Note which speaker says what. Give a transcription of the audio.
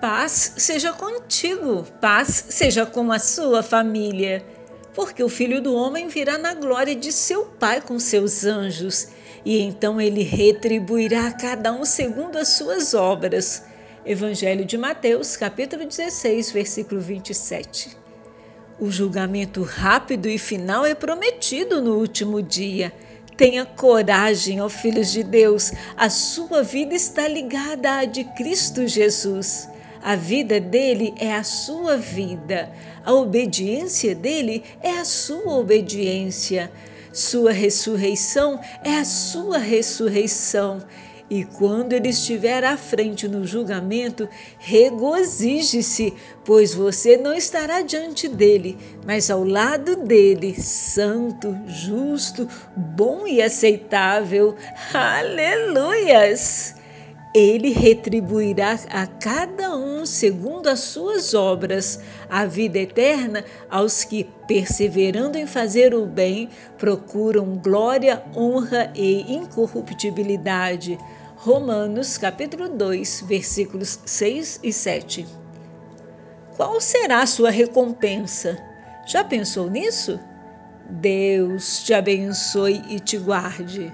Speaker 1: Paz seja contigo, paz seja com a sua família. Porque o filho do homem virá na glória de seu Pai com seus anjos, e então ele retribuirá a cada um segundo as suas obras. Evangelho de Mateus, capítulo 16, versículo 27. O julgamento rápido e final é prometido no último dia. Tenha coragem, ó filhos de Deus, a sua vida está ligada à de Cristo Jesus. A vida dele é a sua vida, a obediência dele é a sua obediência, sua ressurreição é a sua ressurreição. E quando ele estiver à frente no julgamento, regozije-se, pois você não estará diante dele, mas ao lado dele, santo, justo, bom e aceitável. Aleluias! Ele retribuirá a cada um segundo as suas obras, a vida eterna aos que, perseverando em fazer o bem, procuram glória, honra e incorruptibilidade. Romanos capítulo 2, versículos 6 e 7. Qual será a sua recompensa? Já pensou nisso? Deus te abençoe e te guarde.